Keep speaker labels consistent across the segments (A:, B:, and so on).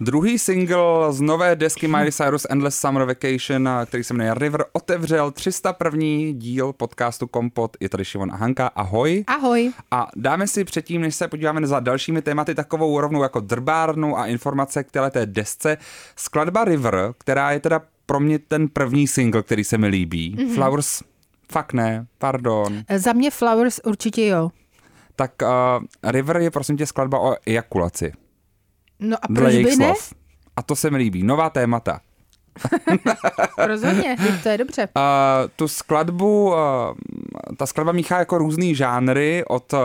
A: Druhý single z nové desky Miley Cyrus Endless Summer Vacation, který se jmenuje River, otevřel 301. díl podcastu Kompot. Je tady Šimon a Hanka. Ahoj.
B: Ahoj.
A: A dáme si předtím, než se podíváme za dalšími tématy, takovou rovnou jako drbárnu a informace k této desce. Skladba River, která je teda pro mě ten první single, který se mi líbí. Mm-hmm. Flowers, fakt ne, pardon.
B: Za mě Flowers určitě jo.
A: Tak uh, River je prosím tě skladba o ejakulaci.
B: No a proč by ne?
A: slov. A to se mi líbí. Nová témata.
B: Rozhodně, to je dobře.
A: Uh, tu skladbu, uh, ta skladba míchá jako různý žánry, od uh,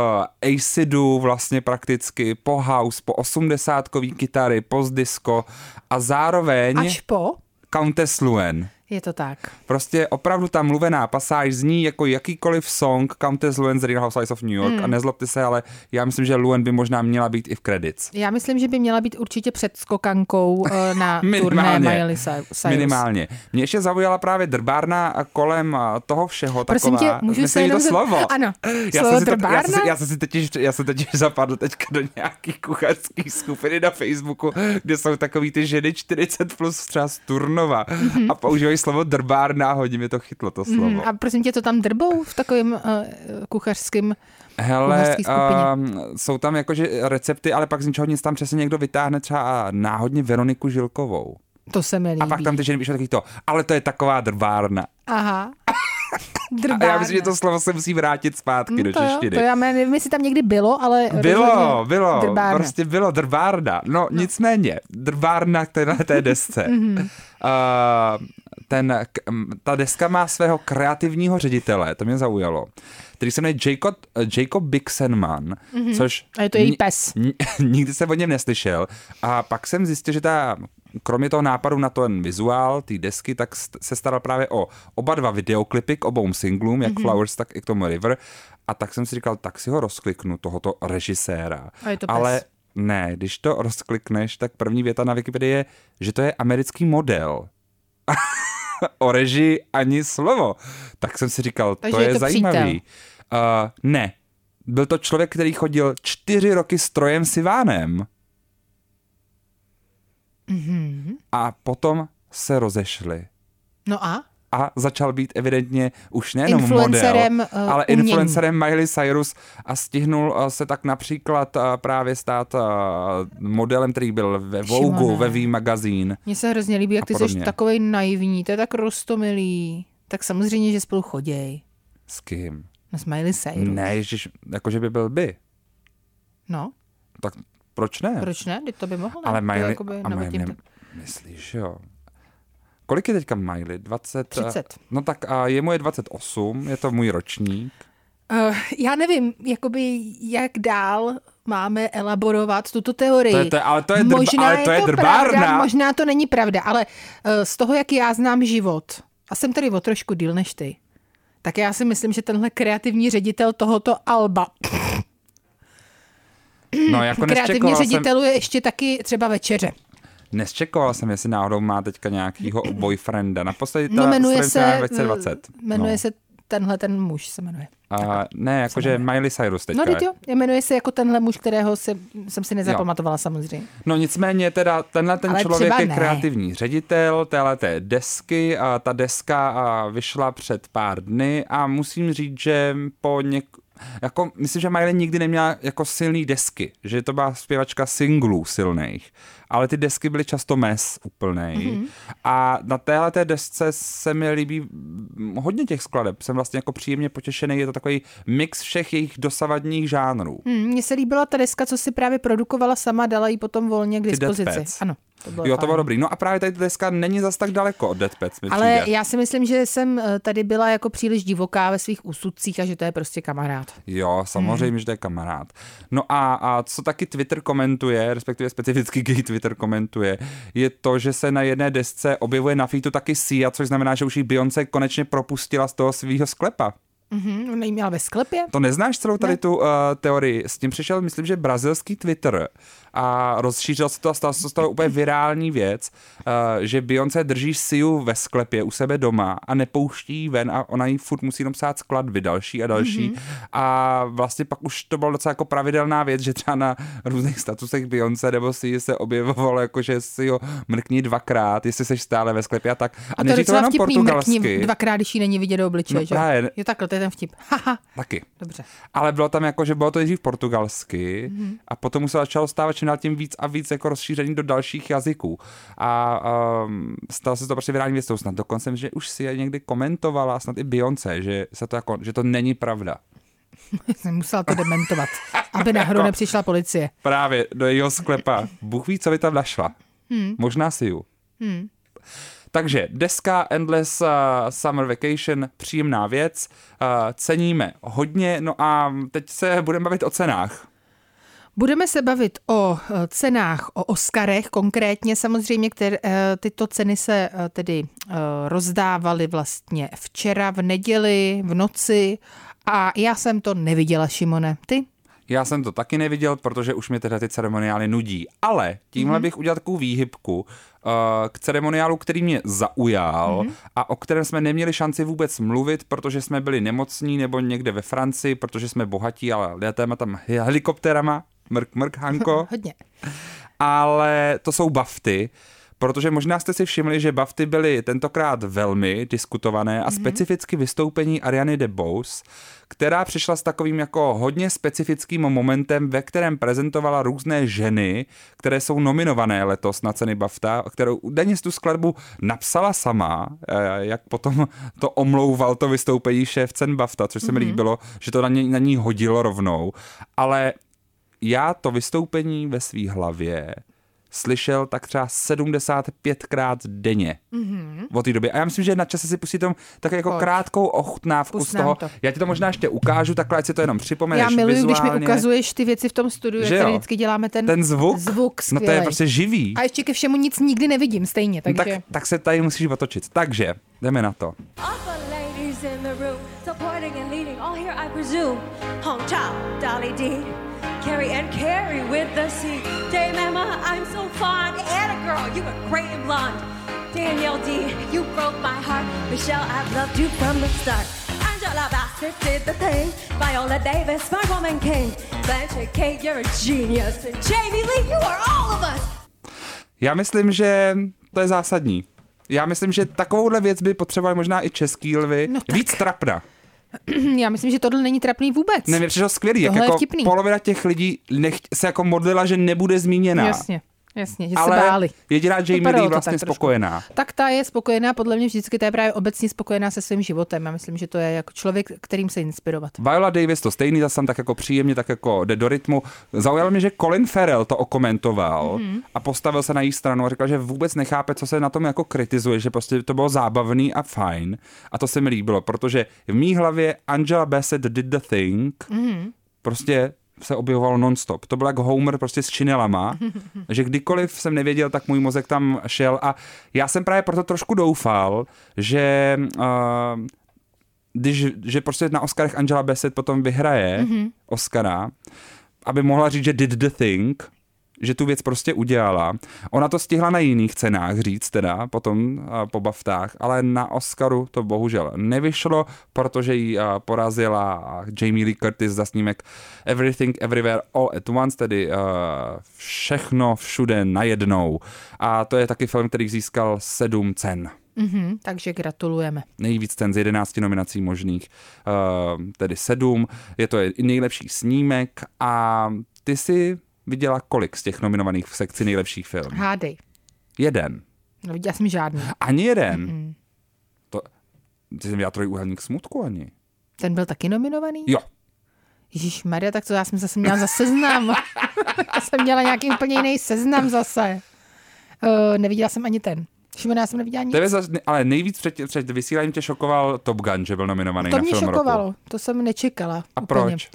A: acidu vlastně prakticky, po house, po osmdesátkový kytary, post disco a zároveň
B: Až po,
A: Countess Luen.
B: Je to tak.
A: Prostě opravdu ta mluvená pasáž zní jako jakýkoliv song Countess Luen z Real Housewives of New York
B: Hmm.
A: a nezlobte se, ale já myslím, že Luen by možná měla být i v credits.
B: Já myslím, že by měla být určitě před skokankou eh, na turné
A: Minimálně.
B: Miley Cy- Cyrus.
A: Minimálně. Mě ještě zaujala právě drbárna kolem a, toho všeho.
B: Prosím
A: taková,
B: tě, můžu se jenom
A: to slovo?
B: Ano,
A: já
B: slovo
A: jsem si to, já,
B: drbárna?
A: jsem já, jsem si totiž, já jsem totiž zapadl teďka do nějaký kuchařský skupiny na Facebooku, kde jsou takový ty ženy 40 plus třeba z Turnova a používají slovo drbárna hodně mě to chytlo to slovo.
B: Mhm, A prosím tě, to tam drbou v takovém uh, kuchařském...
A: Hele, um, jsou tam jakože recepty, ale pak z ničeho nic tam přesně někdo vytáhne třeba náhodně Veroniku Žilkovou.
B: To se mi líbí.
A: A pak tam ty ženy píšou takový to, ale to je taková drbárna.
B: Aha.
A: A já myslím, že to slovo se musí vrátit zpátky do
B: Mm, to, jo,
A: češtiny.
B: to já nevím, jestli tam někdy bylo, ale
A: Bylo, bylo,
B: Drbárna.
A: prostě bylo drbárna. No, no. nicméně, drbárna k téhle té desce. Uh, ten, ta deska má svého kreativního ředitele, to mě zaujalo, který se jmenuje Jacob, Jacob Bixenman, což...
B: Mhm. A je to její pes.
A: ni- Nikdy jsem o něm neslyšel. A pak jsem zjistil, že ta, kromě toho nápadu na ten vizuál, té desky, tak se staral právě o oba dva videoklipy k obou singlům, jak Flowers, tak i k tomu River. A tak jsem si říkal, tak si ho rozkliknu, tohoto režiséra.
B: A je to pes.
A: Ale ne, když to rozklikneš, tak první věta na Wikipedii je, že to je americký model. o režii ani slovo. Tak jsem si říkal,
B: Takže
A: to
B: je
A: je,
B: to
A: zajímavý. Uh, ne, byl to člověk, který chodil čtyři roky s Trojem Sivánem.
B: Mhm.
A: A potom se rozešli.
B: No a?
A: A začal být evidentně už nejenom
B: Influencerem,
A: model,
B: eh,
A: ale
B: umění.
A: influencerem Miley Cyrus a stihnul eh, se tak například eh, právě stát modelem, který byl ve Vogue, ve V magazín.
B: Mně se hrozně líbí, jak ty jsi takovej naivní, to je tak rostomilý. Tak samozřejmě, že spolu choděj.
A: S kým?
B: Na Smiley Cyrus.
A: Ne, ježiš, jakože by byl by.
B: No,
A: Tak proč ne?
B: proč ne? Teď to by mohl, ne?
A: Ale Miley,
B: jakoby
A: a Miley,
B: tím-
A: myslíš, jo? Kolik je teďka Miley? 20?
B: 30.
A: No tak a jemu je 28, je to můj ročník.
B: Uh, já nevím, jakoby jak dál máme elaborovat tuto teorii.
A: To je- to ale to je drb-
B: možná
A: ale to je
B: to
A: drbárna.
B: Pravda, možná to není pravda, ale uh, z toho, jak já znám život, a jsem tady o trošku díl než ty, tak já si myslím, že tenhle kreativní ředitel tohoto Alba,
A: No jako
B: kreativní
A: nesčekoval jsem,
B: ředitelů je ještě taky třeba večeře.
A: Nesčekoval jsem, jestli náhodou má teďka nějakýho boyfrienda. Naposledy
B: No
A: ta
B: jmenuje
A: strojím
B: se,
A: na 2020.
B: jmenuje
A: no.
B: se tenhle ten muž se jmenuje.
A: A ne, jakože Miley Cyrus teďka.
B: No, teď jo, jmenuje se jako tenhle muž, kterého se, jsem si nezapamatovala samozřejmě.
A: No nicméně teda tenhle ten
B: Ale
A: člověk je
B: ne.
A: kreativní ředitel téhle té desky a ta deska a, vyšla před pár dny a musím říct, že po něk... Jako, myslím, že Miley nikdy neměla jako silný desky, že to byla zpěvačka singlů silných, ale ty desky byly často mes úplnej. Mm-hmm. A na téhle té desce se mi líbí mm, hodně těch skladeb. Jsem vlastně jako příjemně potěšený, je to takový mix všech jejich dosavadních žánrů.
B: Mně se líbila ta deska, co si právě produkovala sama, dala ji potom volně k dispozici. Ano, to bylo
A: Jo, to
B: fajn.
A: bylo dobrý. No a právě tady ta deska není zas tak daleko od Dead Pets, mi
B: Ale
A: přijde.
B: já si myslím, že jsem eh, tady byla jako příliš divoká ve svých úsudcích a že to je prostě kamarád.
A: Jo, samozřejmě,
B: Hmm.
A: že to je kamarád. No a, a co taky Twitter komentuje, respektive specificky gay Twitter komentuje, je to, že se na jedné desce objevuje na featu taky Sia, což znamená, že už jí Beyoncé konečně propustila z toho svého sklepa.
B: Mhm, neměla ve sklepě?
A: To neznáš celou tady ne. tu uh, teorii? S tím přišel, myslím, že brazilský Twitter a rozšířil se to a stalo se toho úplně virální věc, uh, že Beyoncé drží Siu ve sklepě u sebe doma a nepouští ven a ona jí furt musí jenom psát skladby další a další mm-hmm. a vlastně pak už to bylo docela jako pravidelná věc, že třeba na různých statusech Beyoncé nebo si se objevovalo jako, že si ho mrkni dvakrát, jestli jsi stále ve sklepě a tak.
B: A, a to je to jenom vtipný, portugalsky. Mrkni dvakrát, když jí není vidět do obličeje, no, že? Právě. Je takhle, to je ten vtip. Haha.
A: Taky.
B: Dobře.
A: Ale bylo tam jako, že bylo to nejdřív portugalsky mm-hmm. a potom se začalo stávat čím dál tím víc a víc jako rozšíření do dalších jazyků. A um, stalo se to prostě virální věc, snad dokonce, že už si je někdy komentovala, snad i Beyoncé, že, se to jako, že to není pravda.
B: Jsem musela to dementovat, aby náhodou jako, nepřišla policie.
A: Právě, do jejího sklepa. Bůh ví, co by tam našla. Hmm. Možná si ju. Hmm. Takže deska Endless uh, Summer Vacation, příjemná věc, uh, ceníme hodně, no a teď se budeme bavit o cenách.
B: Budeme se bavit o eh, cenách, o Oscarech konkrétně samozřejmě, které eh, tyto ceny se eh, tedy rozdávaly vlastně včera v neděli, v noci a já jsem to neviděla, Šimone. Ty?
A: Já jsem to taky neviděl, protože už mě teda ty ceremoniály nudí. Ale tímhle mm-hmm. bych udělal takovou výhybku uh, k ceremoniálu, který mě zaujal mm-hmm. a o kterém jsme neměli šanci vůbec mluvit, protože jsme byli nemocní nebo někde ve Francii, protože jsme bohatí, ale letáme tam helikopterama. Mrk, mrk, Hanko.
B: Hodně.
A: Ale to jsou bafty, protože možná jste si všimli, že Bafty byly tentokrát velmi diskutované a mm-hmm. specificky vystoupení Ariany DeBose, která přišla s takovým jako hodně specifickým momentem, ve kterém prezentovala různé ženy, které jsou nominované letos na ceny BAFTA, kterou údajně tu skladbu napsala sama, eh, jak potom to omlouval to vystoupení šéf cen BAFTA, což se mm-hmm. mi mhm. líbilo, že to na ní, na ní hodilo rovnou, ale já to vystoupení ve své hlavě slyšel tak třeba 75krát denně mm-hmm. od té doby. A já myslím, že na čase si pustit tam tak jako Pojď. krátkou ochutnávku Pust z toho. To. Já ti to možná ještě ukážu, takhle ať si to jenom připomeneš
B: Já miluji,
A: vizuálně.
B: když mi ukazuješ ty věci v tom studiu, že jak vždycky děláme ten,
A: ten zvuk.
B: zvuk
A: no to je prostě živý.
B: A ještě ke všemu nic nikdy nevidím stejně, takže...
A: No tak, tak se tady musíš otočit. Takže, jdeme na to. Hong Chao, Dolly D. Carry and carry with the sea. Dame Emma, I'm so fond. Anna girl, you were great and blonde. Danielle D, you broke my heart. Michelle, I've loved you from the start. Angela Bassett did the thing. Viola Davis, my woman king. Blanche Kate, you're a genius. And Jamie Lee, you are all of us. Já myslím, že to je zásadní. Já myslím, že takovouhle věc by potřebovali možná i český lvy. No tak. Víc trapna.
B: Já myslím, že tohle není trapný vůbec.
A: Ne, mě přišlo skvělý, jak jako polovina těch lidí nech, se jako modlila, že nebude zmíněná.
B: Jasně. Jasně, že
A: Ale
B: se báli.
A: jediná Jamie Lee vlastně tak spokojená.
B: Trošku. Tak ta je spokojená, podle mě vždycky ta je právě obecně spokojená se svým životem. Já myslím, že to je jako člověk, kterým se inspirovat.
A: Viola Davis to stejný, zase tak jako příjemně, tak jako jde do rytmu. Zaujalo mě, že Colin Farrell to okomentoval mm-hmm. a postavil se na její stranu a říkal, že vůbec nechápe, co se na tom jako kritizuje, že prostě to bylo zábavný a fajn. A to se mi líbilo, protože v mý hlavě Angela Bassett did the thing, mm-hmm. prostě se objevoval nonstop. To byl jak Homer prostě s činelama, že kdykoliv jsem nevěděl, tak můj mozek tam šel a já jsem právě proto trošku doufal, že uh, když, že prostě na Oscarech Angela Bassett potom vyhraje mm-hmm. Oscara, aby mohla říct, že did the thing, že tu věc prostě udělala. Ona to stihla na jiných cenách říct teda, potom po baftách, ale na Oscaru to bohužel nevyšlo, protože ji porazila Jamie Lee Curtis za snímek Everything Everywhere All at Once, tedy všechno všude najednou. A to je taky film, který získal sedm cen.
B: Mm-hmm, takže gratulujeme.
A: Nejvíc ten z 11 nominací možných, uh, tedy sedm. Je to nejlepší snímek a ty si viděla kolik z těch nominovaných v sekci nejlepších filmů?
B: Hádej.
A: Jeden.
B: No viděla jsem žádný.
A: Ani jeden? Mm-mm. To, ty jsem viděla trojúhelník smutku ani.
B: Ten byl taky nominovaný?
A: Jo.
B: Ježíš Maria, tak to já jsem zase měla za seznam. já jsem měla nějaký úplně jiný seznam zase. Uh, neviděla jsem ani ten. Šimona, já jsem neviděla nic.
A: Tebe zase, ale nejvíc před, před vysíláním tě šokoval Top Gun, že byl nominovaný
B: to
A: na
B: film
A: film
B: šokovalo,
A: roku.
B: to jsem nečekala.
A: A
B: úplně.
A: proč?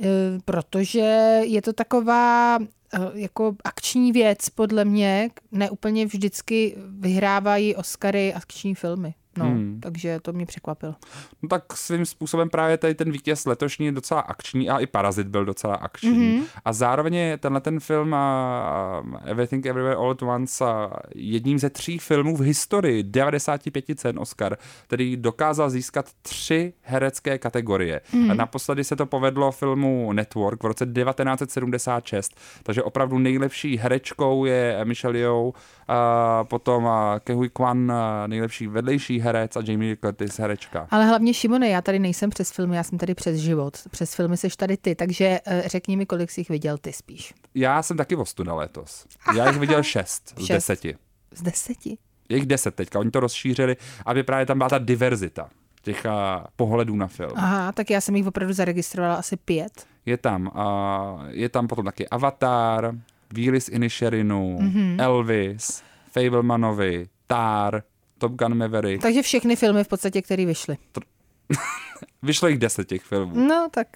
B: Eh, protože je to taková eh, jako akční věc, podle mě, ne úplně vždycky vyhrávají Oscary akční filmy. No, hmm. takže to mě překvapilo.
A: No tak svým způsobem právě tady ten vítěz letošní je docela akční a i Parazit byl docela akční. Mm-hmm. A zároveň je tenhle ten film uh, Everything Everywhere All at Once uh, jedním ze tří filmů v historii 95 cen Oscar, který dokázal získat tři herecké kategorie. Mm-hmm. A naposledy se to povedlo filmu Network v roce 1976, takže opravdu nejlepší herečkou je Michelle Yeoh, uh, potom uh, Kehui Kwan, uh, nejlepší vedlejší herec a Jamie Lee Curtis herečka.
B: Ale hlavně Šimone, já tady nejsem přes filmy, já jsem tady přes život. Přes filmy seš tady ty, takže uh, řekni mi, kolik jsi jich viděl ty spíš.
A: Já jsem taky ostuda letos. Já jich viděl šest, šest. z deseti.
B: Z deseti?
A: Je jich deset teďka, oni to rozšířili, aby právě tam byla ta diverzita těch uh, pohledů na film.
B: Aha, tak já jsem jich opravdu zaregistrovala asi pět.
A: Je tam, uh, je tam potom taky Avatar, Willis Inisherinu, mm-hmm. Elvis, Fablemanovi, Tar, Top Gun Maverick.
B: Takže všechny filmy v podstatě, které vyšly.
A: Vyšlo jich deset těch filmů.
B: No, tak.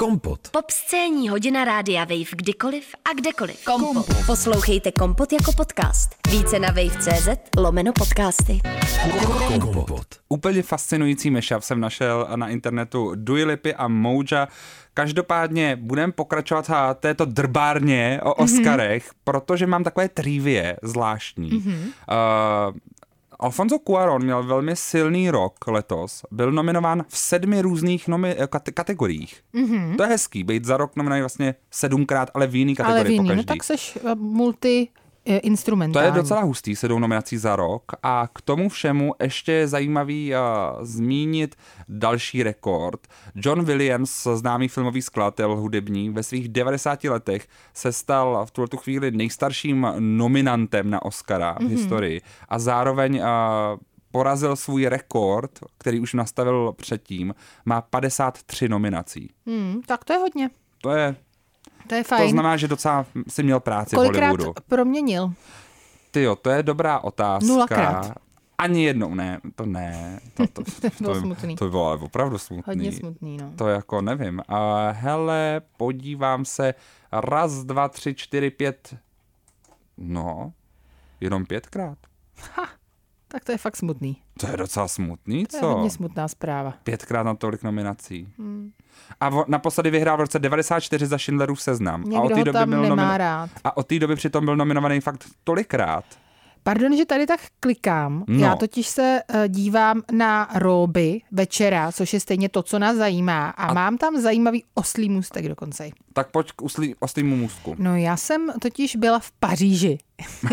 C: Kompot. Pop scéní hodina rádia Wave kdykoliv a kdekoliv.
D: Kompot. Kompot. Poslouchejte Kompot jako podcast. Více na wave.cz lomeno podcasty.
A: Kompot. Úplně fascinující mashup jsem našel na internetu Dua Lipy a Moja. Každopádně budeme pokračovat a této drbárně o mhm. Oscarech, mm-hmm. protože mám takové trivie zvláštní. Mm-hmm. Uh, Alfonso Cuarón měl velmi silný rok letos. Byl nominován v sedmi různých nomi- kate- kategoriích. Mm-hmm. To je hezký, být za rok nominovaný vlastně sedmkrát, ale v jiný kategorii ale v jiný, no
B: tak seš eh, multi instrumentální.
A: To je docela hustý, sedou nominací za rok a k tomu všemu ještě je zajímavý uh, zmínit další rekord. John Williams, známý filmový skladatel hudební, ve svých 90 letech se stal v tuto chvíli nejstarším nominantem na Oscara v mm-hmm. historii a zároveň uh, porazil svůj rekord, který už nastavil předtím, má 53 nominací.
B: Hmm, tak to je hodně.
A: To je
B: to je fajn.
A: To znamená, že docela si měl práci
B: Kolikrát
A: v Hollywoodu.
B: proměnil?
A: Ty jo, to je dobrá otázka.
B: Nulakrát.
A: Ani jednou, ne, to ne. To, to, to, to,
B: bylo smutný.
A: To bylo opravdu smutný.
B: Hodně smutný, no.
A: To jako nevím. A hele, podívám se. Raz, dva, tři, čtyři, pět. No, jenom pětkrát.
B: Ha, tak to je fakt smutný.
A: To je docela smutný, co?
B: To je hodně smutná zpráva.
A: Pětkrát na tolik nominací. Hmm. A vo, naposledy vyhrál v roce 94 za Schindlerův seznam.
B: Někdo a od té doby byl nemá nomino- rád.
A: A od té doby přitom byl nominovaný fakt tolikrát.
B: Pardon, že tady tak klikám. No. Já totiž se uh, dívám na róby večera, což je stejně to, co nás zajímá. A, a mám tam zajímavý oslý můstek dokonce.
A: Tak pojď k oslý, oslýmu můstku.
B: No já jsem totiž byla v Paříži.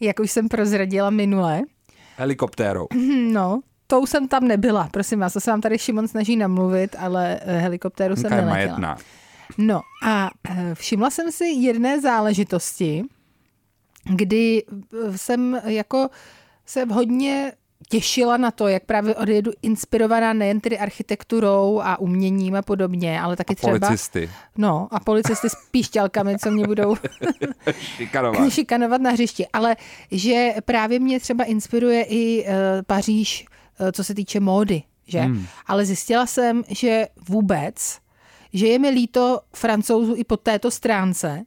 B: Jak už jsem prozradila minule.
A: Helikoptérou.
B: No, tou jsem tam nebyla, prosím vás, to se vám tady Šimon snaží namluvit, ale eh, helikoptéru jsem neletěla. Jedna. No a eh, všimla jsem si jedné záležitosti, kdy eh, jsem jako se hodně těšila na to, jak právě odjedu inspirovaná nejen tedy architekturou a uměním a podobně, ale taky
A: a
B: třeba...
A: policisty.
B: No a policisty s píšťalkami, co mě budou
A: šikanovat.
B: šikanovat na hřišti. Ale že právě mě třeba inspiruje i uh, Paříž, uh, co se týče módy, že? Hmm. Ale zjistila jsem, že vůbec že je mi líto francouzů i po této stránce,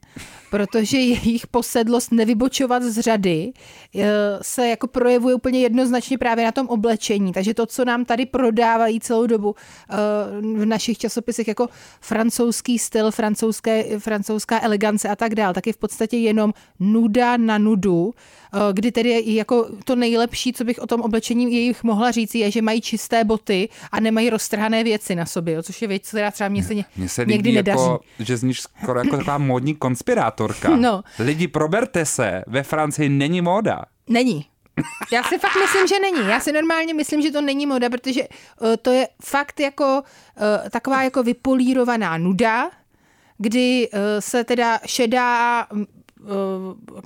B: protože jejich posedlost nevybočovat z řady eh, se jako projevuje úplně jednoznačně právě na tom oblečení. Takže to, co nám tady prodávají celou dobu eh, v našich časopisech jako francouzský styl, francouzské, francouzská elegance a tak dále, tak je v podstatě jenom nuda na nudu, eh, kdy tedy je jako to nejlepší, co bych o tom oblečení jejich mohla říct, je, že mají čisté boty a nemají roztrhané věci na sobě, což je věc, která třeba mě se, mě se někdy nedaří. Jako,
A: že zníš skoro jako taková módní konspirátorka.
B: No.
A: Lidi, proberte se, ve Francii není móda.
B: Není. Já si fakt myslím, že není. Já si normálně myslím, že to není moda, protože uh, to je fakt jako uh, taková jako vypolírovaná nuda, kdy uh, se teda šedá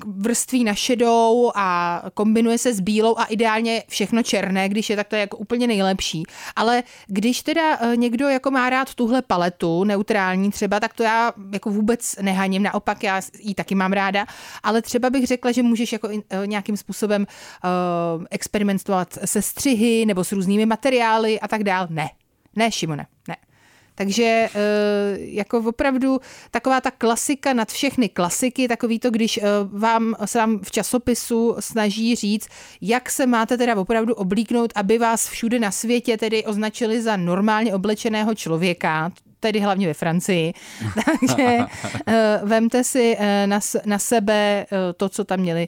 B: vrství na šedou a kombinuje se s bílou a ideálně všechno černé, když je tak to je jako úplně nejlepší. Ale když teda eh, někdo jako má rád tuhle paletu, neutrální třeba, tak to já jako vůbec nehaním, naopak já ji taky mám ráda, ale třeba bych řekla, že můžeš jako eh, nějakým způsobem experimentovat se střihy nebo s různými materiály a tak dál. Ne, ne, Šimone, ne. Takže eh, jako opravdu taková ta klasika nad všechny klasiky, takový to, když eh, vám se vám v časopisu snaží říct, jak se máte teda opravdu oblíknout, aby vás všude na světě tedy označili za normálně oblečeného člověka, tedy hlavně ve Francii. Takže uh, vemte si na, na sebe to, co tam měli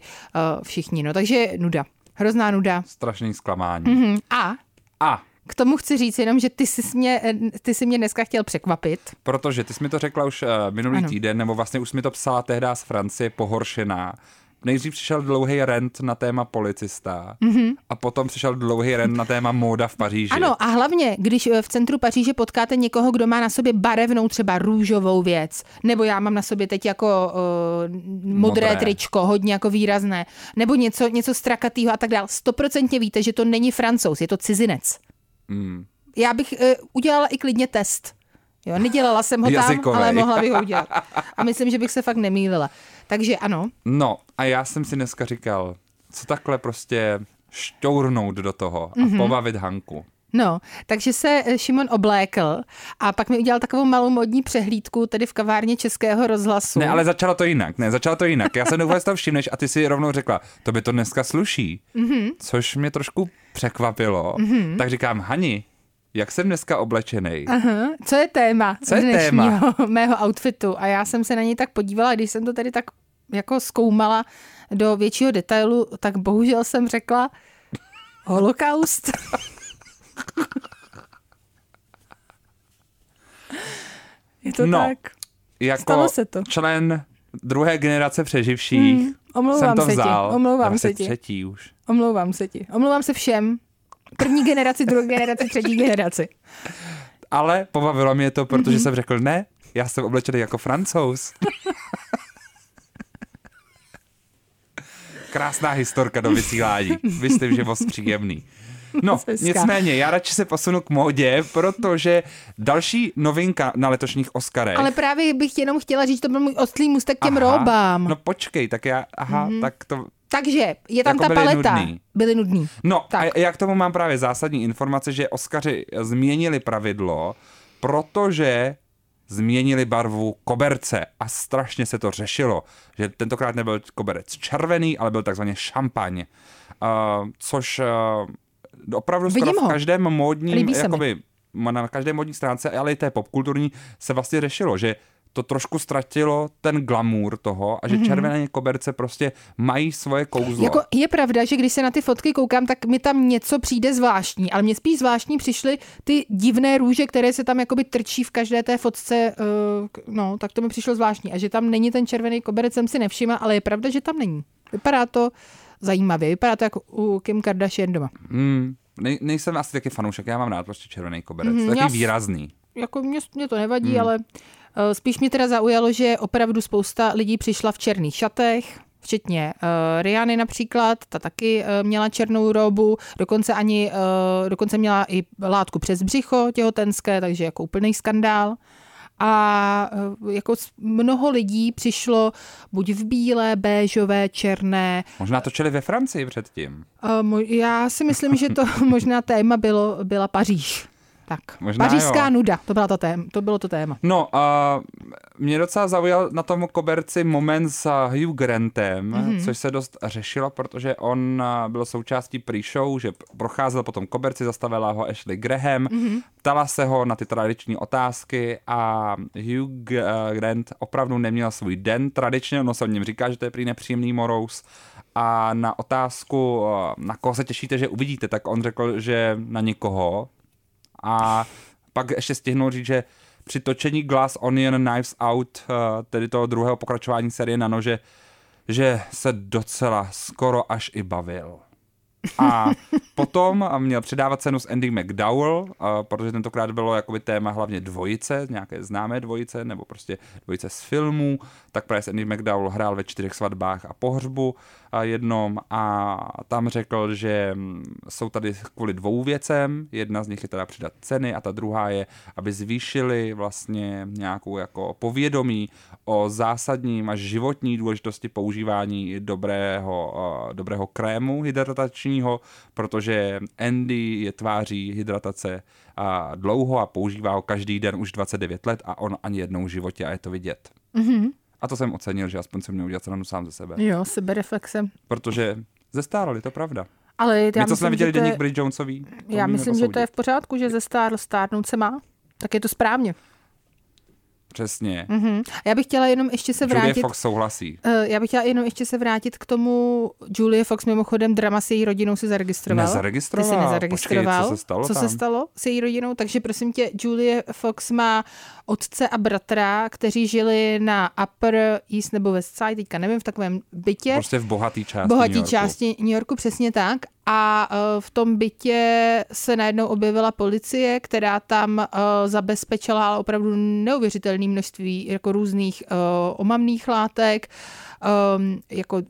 B: všichni. No, takže nuda. Hrozná nuda.
A: Strašný zklamání.
B: Mm-hmm. A?
A: A?
B: K tomu chci říct jenom, že ty jsi mě, ty jsi mě dneska chtěl překvapit.
A: Protože ty jsi mi to řekla už uh, minulý ano. týden, nebo vlastně už jsi mi to psala tehdy z Francie, pohoršená nejdřív přišel dlouhý rent na téma policista mm-hmm. a potom přišel dlouhý rent na téma móda v Paříži.
B: Ano a hlavně, když eh, v centru Paříže potkáte někoho, kdo má na sobě barevnou třeba růžovou věc, nebo já mám na sobě teď jako uh, modré, modré tričko, hodně jako výrazné, nebo něco, něco strakatýho a tak dále, stoprocentně víte, že to není francouz, je to cizinec. Mm. Já bych uh, udělala i klidně test. Jo, nedělala jsem ho tam, Jazykovej. ale mohla bych ho udělat. A myslím, že bych se fakt nemýlila. Takže ano.
A: No a já jsem si dneska říkal, co takhle prostě štournout do toho a mm-hmm. pobavit Hanku.
B: No, takže se eh, Šimon oblékl a pak mi udělal takovou malou modní přehlídku tedy v kavárně Českého rozhlasu.
A: Ne, ale začalo to jinak, ne, začalo to jinak. Já jsem vůbec to všimneš a ty si rovnou řekla, to by to dneska sluší, mm-hmm. což mě trošku překvapilo. Mm-hmm. Tak říkám, Hani, jak jsem dneska oblečený.
B: Aha, co je téma
A: co je téma?
B: mého outfitu? A já jsem se na něj tak podívala, když jsem to tady tak jako zkoumala do většího detailu, tak bohužel jsem řekla holokaust. je to
A: no,
B: tak.
A: Jako
B: Stalo se to.
A: člen druhé generace přeživších hmm, omlouvám jsem to
B: se
A: vzal.
B: Ti, omlouvám se ti.
A: třetí už.
B: Omlouvám se ti. Omlouvám se všem, První generaci, druhé generaci, třetí generaci.
A: Ale pobavilo mě to, protože mm-hmm. jsem řekl, ne, já jsem oblečený jako francouz. Krásná historka do vysílání. Myslím, že moc příjemný. No, nicméně, já radši se posunu k módě, protože další novinka na letošních Oscarech.
B: Ale právě bych jenom chtěla říct, to byl můj ostlý můstek těm aha, róbám.
A: No počkej, tak já, aha, mm-hmm. tak to,
B: takže je tam jako ta byli paleta. Nudný. Byli nudný.
A: No tak. a já k tomu mám právě zásadní informace, že Oscaři změnili pravidlo, protože změnili barvu koberce a strašně se to řešilo, že tentokrát nebyl koberec červený, ale byl takzvaně šampaň, uh, což uh, opravdu skoro v každém módním, jakoby, na každé módní stránce, ale i té popkulturní se vlastně řešilo, že to trošku ztratilo ten glamour toho a že mm-hmm. červené koberce prostě mají svoje kouzlo.
B: Jako je pravda, že když se na ty fotky koukám, tak mi tam něco přijde zvláštní, ale mě spíš zvláštní přišly ty divné růže, které se tam jakoby trčí v každé té fotce, uh, no, tak to mi přišlo zvláštní. A že tam není ten červený koberec, jsem si nevšimla, ale je pravda, že tam není. Vypadá to zajímavě, vypadá to jako u Kim Kardashian doma.
A: Mm, nej, nejsem asi taky fanoušek, já mám rád prostě červený koberec, mm, taky já, výrazný.
B: Jako mě, mě to nevadí, mm. ale Eh, spíš mě teda zaujalo, že opravdu spousta lidí přišla v černých šatech, včetně uh, Riany například, ta taky uh, měla černou robu, dokonce ani, uh, dokonce měla i látku přes břicho těhotenské, takže jako úplný skandál. A uh, jako mnoho lidí přišlo buď v bílé, béžové, černé.
A: Možná točili ve Francii předtím.
B: Uh, já si myslím, že to možná téma bylo, byla Paříž. Tak, Možná pařížská jo. nuda, to, byla to, téma, to bylo to téma.
A: No a mě docela zaujal na tom koberci moment s Hugh Grantem, mm-hmm. což se dost řešilo, protože on byl součástí pre-show, že procházel po tom koberci, zastavila ho Ashley Graham, mm-hmm. ptala se ho na ty tradiční otázky a Hugh Grant opravdu neměl svůj den tradičně, ono se o něm říká, že to je prý nepříjemný morous, a na otázku, na koho se těšíte, že uvidíte, tak on řekl, že na nikoho, a pak ještě stihnul říct, že při točení Glass Onion Knives Out, eh, tedy toho druhého pokračování série na nože, že se docela skoro až i bavil. A potom měl předávat cenu s Andy McDowell, eh, protože tentokrát bylo jakoby téma hlavně dvojice, nějaké známé dvojice, nebo prostě dvojice z filmů, tak právě Andy McDowell hrál ve čtyřech svatbách a pohřbu. Jednom a tam řekl, že mm, jsou tady kvůli dvou věcem. Jedna z nich je teda přidat ceny a ta druhá je, aby zvýšili vlastně nějakou jako povědomí o zásadním až životní důležitosti používání dobrého, dobrého krému hydratačního, protože Andy je tváří hydratace a dlouho a používá ho každý den už 29 let a on ani jednou v životě a je to vidět. Mm-hmm. A to jsem ocenil, že aspoň jsem měl udělat stranu sám ze sebe.
B: Jo, sebereflexe.
A: Protože zestárl, je to pravda.
B: Ale já
A: My, co jsme viděli deník Bridge Jonesový.
B: Já myslím, že to je v pořádku, že zestárl, stárnout se má. Tak je to správně.
A: Přesně.
B: Mm-hmm. Já bych chtěla jenom ještě se vrátit...
A: Julie Fox souhlasí.
B: Uh, já bych chtěla jenom ještě se vrátit k tomu, Julie Fox mimochodem drama s její rodinou si zaregistroval.
A: Nezaregistroval?
B: Ty jsi nezaregistroval.
A: Počkej, co se stalo
B: Co
A: tam?
B: se stalo s její rodinou? Takže prosím tě, Julie Fox má otce a bratra, kteří žili na Upper East nebo West Side, teďka nevím, v takovém bytě.
A: Prostě v bohatý části
B: bohatý
A: New Yorku.
B: části New Yorku, přesně tak. A uh, v tom bytě se najednou objevila policie, která tam uh, zabezpečila ale opravdu neuvěřitelné množství jako různých uh, omamných látek, jako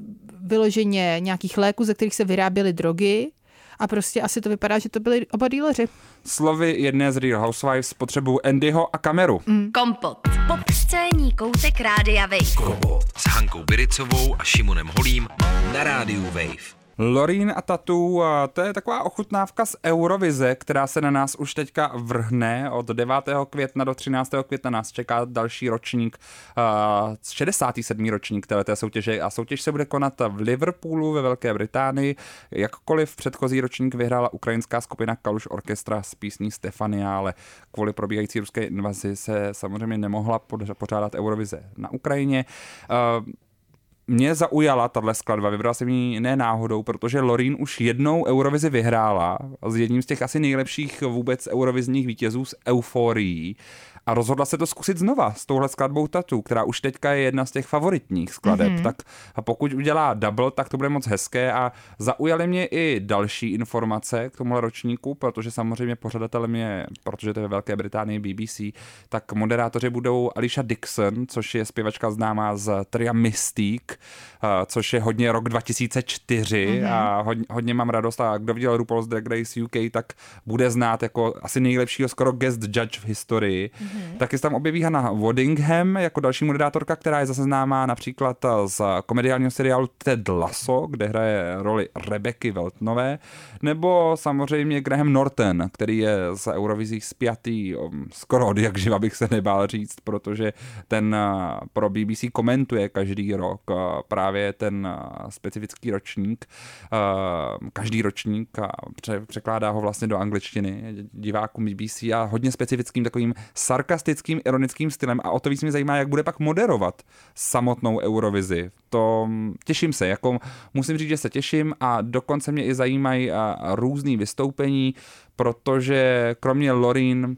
B: vyloženě nějakých léků, ze kterých se vyráběly drogy. A prostě asi to vypadá, že to byli oba díleři.
A: Slovy jedné z Real Housewives potřebují Andyho a kameru.
B: Mm.
C: Kompot. Pop scéní koutek Rádia Wave.
E: Kompot s Hankou Biricovou a Šimonem Holím na rádiu Wave.
A: Lorín a Tatu, to je taková ochutnávka z Eurovize, která se na nás už teďka vrhne. Od 9. května do 13. května nás čeká další ročník, uh, 67. ročník této soutěže a soutěž se bude konat v Liverpoolu ve Velké Británii. Jakkoliv předchozí ročník vyhrála ukrajinská skupina Kaluš Orchestra s písní Stefania, ale kvůli probíhající ruské invazi se samozřejmě nemohla pořádat Eurovize na Ukrajině. Mě zaujala tahle skladba, vybral jsem ji ne náhodou, protože Lorín už jednou Eurovizi vyhrála s jedním z těch asi nejlepších vůbec eurovizních vítězů s euforií a rozhodla se to zkusit znova s touhle skladbou Tatu, která už teďka je jedna z těch favoritních skladeb, mm-hmm. tak pokud udělá double, tak to bude moc hezké a zaujaly mě i další informace k tomuhle ročníku, protože samozřejmě pořadatelem je, protože to je ve Velké Británii BBC, tak moderátoři budou Alicia Dixon, což je zpěvačka známá z tria Mystique, což je hodně rok 2004 mm-hmm. a hodně, hodně mám radost a kdo viděl RuPaul's Drag Race UK, tak bude znát jako asi nejlepšího skoro guest judge v historii. Mm-hmm. Taky se tam objeví Hannah Waddingham jako další moderátorka, která je zase známá například z komediálního seriálu Ted Lasso, kde hraje roli Rebeky Weltnové, nebo samozřejmě Graham Norton, který je z Eurovizí spjatý skoro od jak živa bych se nebál říct, protože ten pro BBC komentuje každý rok právě ten specifický ročník, každý ročník a překládá ho vlastně do angličtiny divákům BBC a hodně specifickým takovým sarkastickým, ironickým stylem a o to víc mě zajímá, jak bude pak moderovat samotnou Eurovizi. To těším se, jako musím říct, že se těším a dokonce mě i zajímají různý vystoupení, protože kromě Lorin,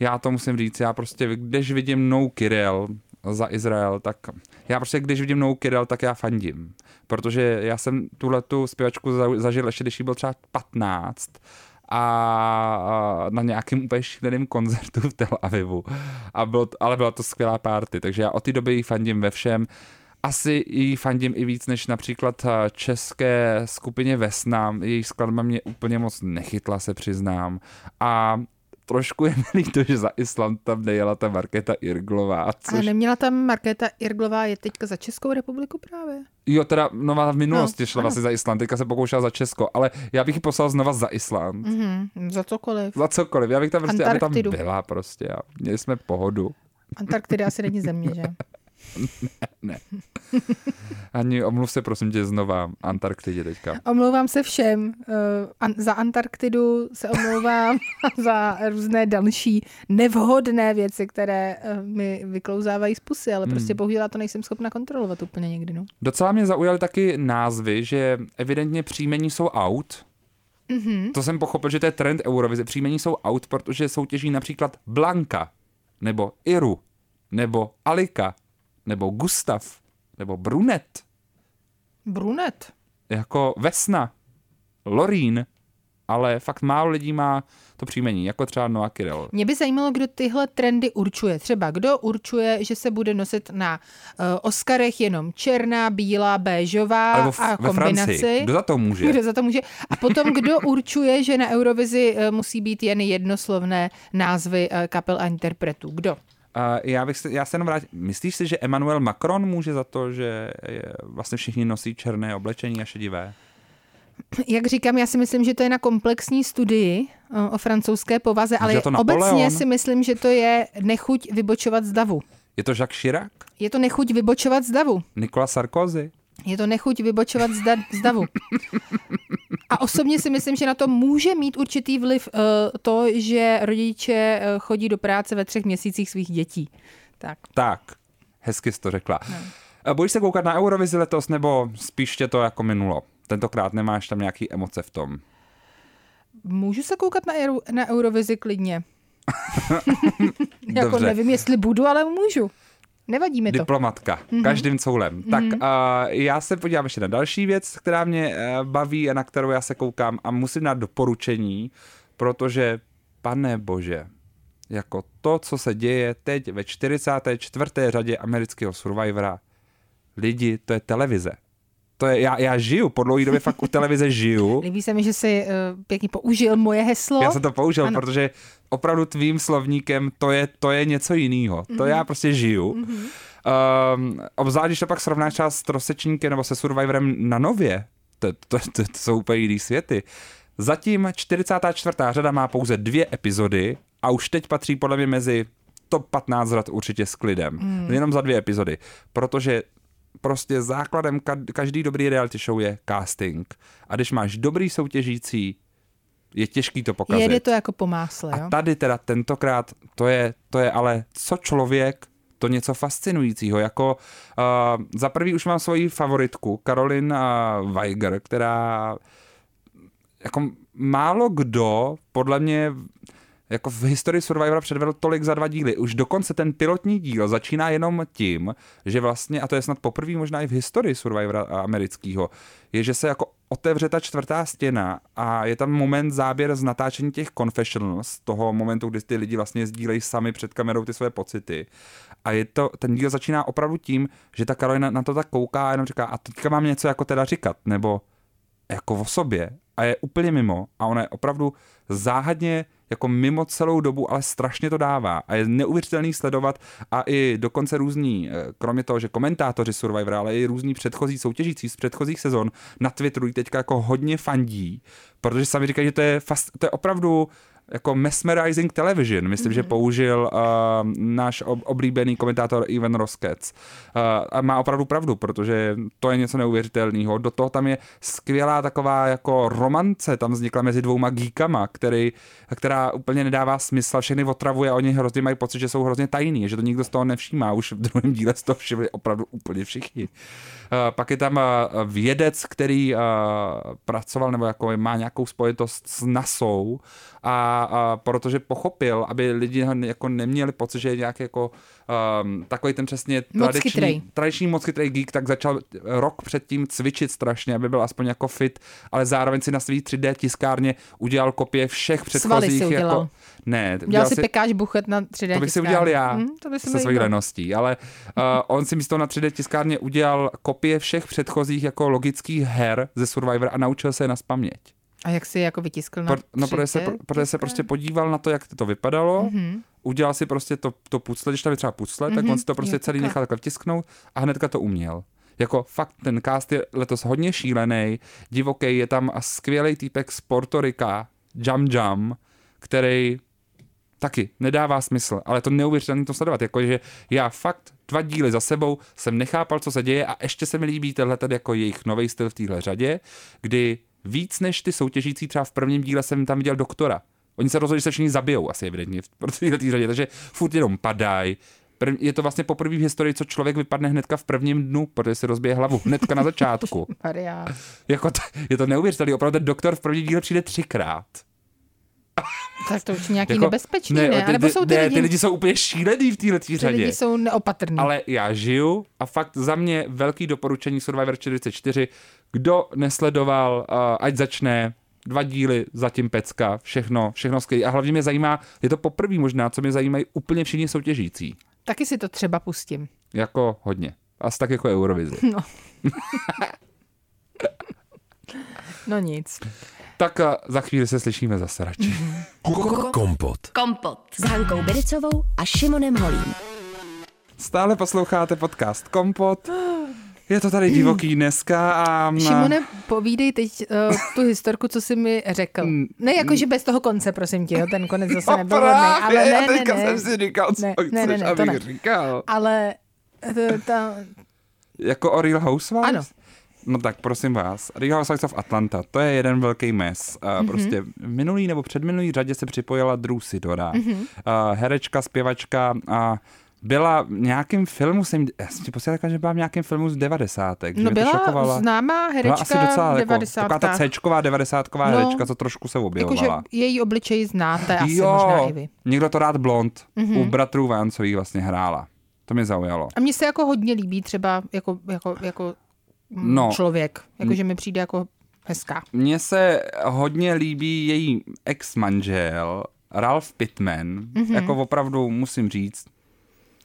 A: já to musím říct, já prostě, když vidím No Kirill, za Izrael, tak já prostě, když vidím No Kirill, tak já fandím. Protože já jsem tuhle tu zpěvačku zažil ještě, když jí byl třeba 15 a na nějakém úplně šíleném koncertu v Tel Avivu. A bylo, ale byla to skvělá party, takže já od té doby jí fandím ve všem. Asi jí fandím i víc než například české skupině Vesna. Její skladba mě úplně moc nechytla, se přiznám. A trošku je mi líto, že za Island tam nejela ta Markéta Irglová. Což...
B: Ale neměla tam Markéta Irglová je teďka za Českou republiku právě?
A: Jo, teda nová v minulosti no, šla vlastně za Island, teďka se pokoušela za Česko, ale já bych ji poslal znova za Island.
B: Mm-hmm, za cokoliv.
A: Za cokoliv, já bych tam prostě, aby tam byla prostě a měli jsme pohodu.
B: Antarktida asi není země, že?
A: ne, ne. Ani omluv se prosím tě znova Antarktidě teďka.
B: Omlouvám se všem. Uh, an- za Antarktidu se omlouvám za různé další nevhodné věci, které uh, mi vyklouzávají z pusy, ale prostě hmm. bohužel to nejsem schopna kontrolovat úplně někdy. No.
A: Docela mě zaujaly taky názvy, že evidentně příjmení jsou out, Mm-hmm. To jsem pochopil, že to je trend Eurovize. Příjmení jsou out, protože soutěží například Blanka, nebo Iru, nebo Alika, nebo Gustav, nebo Brunet.
B: Brunet?
A: Jako Vesna, Lorín, ale fakt málo lidí má to příjmení, jako třeba Noah Kirel.
B: Mě by zajímalo, kdo tyhle trendy určuje. Třeba kdo určuje, že se bude nosit na uh, Oscarech jenom černá, bílá, béžová
A: Alebo v,
B: a kombinaci.
A: Francii. Kdo za to může?
B: Kdo za to může? A potom, kdo určuje, že na Eurovizi uh, musí být jen jednoslovné názvy uh, kapel a interpretů? Kdo?
A: Uh, já, bych se, já se jenom vrátil. Myslíš si, že Emmanuel Macron může za to, že je, vlastně všichni nosí černé oblečení a šedivé?
B: Jak říkám, já si myslím, že to je na komplexní studii uh, o francouzské povaze, ale
A: to
B: obecně si myslím, že to je nechuť vybočovat z davu.
A: Je to Jacques Chirac?
B: Je to nechuť vybočovat z davu.
A: Nicolas Sarkozy?
B: Je to nechuť vybočovat z, da- z davu. A osobně si myslím, že na to může mít určitý vliv uh, to, že rodiče uh, chodí do práce ve třech měsících svých dětí. Tak.
A: Tak, hezky jsi to řekla. No. Bojíš se koukat na Eurovizi letos, nebo spíš tě to jako minulo? Tentokrát nemáš tam nějaký emoce v tom.
B: Můžu se koukat na, Euro- na Eurovizi klidně. jako nevím, jestli budu, ale můžu. Nevadí mi to.
A: Diplomatka, mm-hmm. každým coulem. Mm-hmm. Tak uh, já se podívám ještě na další věc, která mě uh, baví a na kterou já se koukám a musím dát doporučení, protože, pane bože, jako to, co se děje teď ve 44. řadě amerického Survivora, lidi, to je televize. To je, já, já žiju, po dlouhé době fakt u televize žiju.
B: Líbí se mi, že jsi uh, pěkně použil moje heslo.
A: Já jsem to použil,
B: Ano.
A: protože opravdu tvým slovníkem to je, to je něco jiného. Mm-hmm. To já prostě žiju. Mm-hmm. Um, obzvlášť, když to pak srovnáš třeba s Trosečníkem nebo se Survivorem na nově, to, to, to, to jsou úplně jiný světy. Zatím 44. řada má pouze dvě epizody a už teď patří podle mě mezi top 15 řad určitě s klidem. Mm. Jenom za dvě epizody. Protože prostě základem ka- každý dobrý reality show je casting. A když máš dobrý soutěžící, je těžký to pokazit.
B: Jede to jako po másle, jo?
A: A tady teda tentokrát to je, to je ale co člověk, to něco fascinujícího. Jako uh, za prvý už mám svoji favoritku, Karolin uh, Weiger, která jako málo kdo podle mě jako v historii Survivora předvedl tolik za dva díly. Už dokonce ten pilotní díl začíná jenom tím, že vlastně, a to je snad poprvé možná i v historii Survivora amerického, je, že se jako otevře ta čtvrtá stěna a je tam moment záběr z natáčení těch confessionals, toho momentu, kdy ty lidi vlastně sdílejí sami před kamerou ty své pocity. A je to, ten díl začíná opravdu tím, že ta Karolina na to tak kouká a jenom říká, a teďka mám něco jako teda říkat, nebo jako o sobě a je úplně mimo a ona je opravdu záhadně jako mimo celou dobu, ale strašně to dává. A je neuvěřitelný sledovat a i dokonce různí, eh, kromě toho, že komentátoři Survivor, ale i různí předchozí soutěžící z předchozích sezon na Twitteru teďka jako hodně fandí, protože sami říkají, že to je, fast, to je opravdu jako mesmerizing television, myslím, mm-hmm. že použil uh, náš ob- oblíbený komentátor Ivan Roskec. Uh, a má opravdu pravdu, protože to je něco neuvěřitelného. Do toho tam je skvělá taková jako romance, tam vznikla mezi dvouma geekama, který, která úplně nedává smysl, všechny otravuje a oni hrozně mají pocit, že jsou hrozně tajný, že to nikdo z toho nevšímá. Už v druhém díle z toho všimli opravdu úplně všichni. Uh, pak je tam uh, vědec, který uh, pracoval nebo jako má nějakou spojitost s NASou a, a protože pochopil, aby lidi jako neměli pocit, že je nějak jako um, takový ten přesně tradiční, tradiční moc chytrý geek, tak začal rok předtím cvičit strašně, aby byl aspoň jako fit, ale zároveň si na svý 3D tiskárně udělal kopie všech předchozích.
B: si udělal.
A: jako, ne,
B: Dělal si pekáč buchet na 3D
A: to bych si
B: tiskárně.
A: udělal já
B: Hm, to by se
A: se svojí leností, ale uh, on si místo na 3D tiskárně udělal kopie všech předchozích jako logických her ze Survivor a naučil se je na spaměť.
B: A jak si jako vytiskl na
A: Pro, no, protože se,
B: 3D
A: protože se prostě podíval na to, jak to vypadalo, mm-hmm. udělal si prostě to, to pucle, když tam je třeba pucle, mm-hmm. tak on si to prostě
B: Jo,
A: celý nechal takhle vtisknout a hnedka to uměl. Jako fakt ten cast je letos hodně šílený, divoký, je tam a skvělý týpek z Portorika, Jam Jam, který taky nedává smysl, ale to neuvěřitelné to sledovat, jakože já fakt dva díly za sebou jsem nechápal, co se děje a ještě se mi líbí tenhle jako jejich nový styl v téhle řadě, kdy víc než ty soutěžící třeba v prvním díle jsem tam viděl doktora. Oni se rozhodli, že se všichni zabijou asi evidentně v téhle řadě, takže furt jenom padají. Je to vlastně poprvé v historii, co člověk vypadne hnedka v prvním dnu, protože si rozbije hlavu hnedka na začátku. Jako to, je to neuvěřitelné, opravdu ten doktor v prvním díle přijde třikrát.
B: Tak to už nějaký
A: Jako-
B: nebezpečný, ne?
A: ty,
B: A nebo jsou ty,
A: ne,
B: lidi,
A: ty lidi jsou úplně šílený v téhle
B: ty
A: řadě.
B: lidi jsou neopatrní.
A: Ale já žiju a fakt za mě velký doporučení Survivor 44. Kdo nesledoval, uh, ať začne, dva díly, zatím pecka, všechno, všechno skvělé. A hlavně mě zajímá, je to poprvé možná, co mě zajímají úplně všichni soutěžící.
B: Taky si to třeba pustím.
A: Jako hodně. Asi tak jako Eurovizi.
B: No. no nic.
A: Tak a za chvíli se slyšíme zase radši.
E: Kompot.
C: Kompot.
D: S Hankou Bericovou a Šimonem Holím.
A: Stále posloucháte podcast Kompot. Je to tady divoký dneska a...
B: Šimone, povídej teď uh, tu historku, co jsi mi řekl. Ne jako, že bez toho konce, prosím tě, jo, ten konec zase nebyl hodnej, ale ne,
A: já
B: ne,
A: teďka
B: ne,
A: jsem si říkal, co
B: ne,
A: chceš,
B: ne, ne, ne, to
A: abych
B: ne.
A: říkal.
B: Ale eh, ta,
A: Jako o Real Housewives?
B: Ano.
A: No tak prosím vás, Real Housewives of Atlanta, to je jeden velký mes. Uh, prostě v minulý nebo předminulý řadě se připojila Drew Sidora,
B: Mhm.
A: uh, herečka, zpěvačka a byla v nějakém filmu, jsem, já jsem ti posílal, že byla v nějakém filmu z 90. že
B: no byla
A: šokovala.
B: známá
A: Byla asi
B: herečka
A: docela
B: v
A: jako,
B: 90.
A: taková ta C-čková 90.
B: No.
A: herečka, co trošku se objevovala.
B: Jakože její obličej znáte asi
A: jo,
B: možná i vy.
A: někdo to rád blond,
B: Mhm.
A: mm-hmm. u bratrů Váncových vlastně hrála. To mě zaujalo.
B: A mně se jako hodně líbí třeba jako, jako, jako
A: No.
B: člověk. Jakože mi přijde jako hezká.
A: Mně se hodně líbí její ex-manžel, Ralph Pittman.
B: Mhm.
A: Mm-hmm. Jako opravdu musím říct,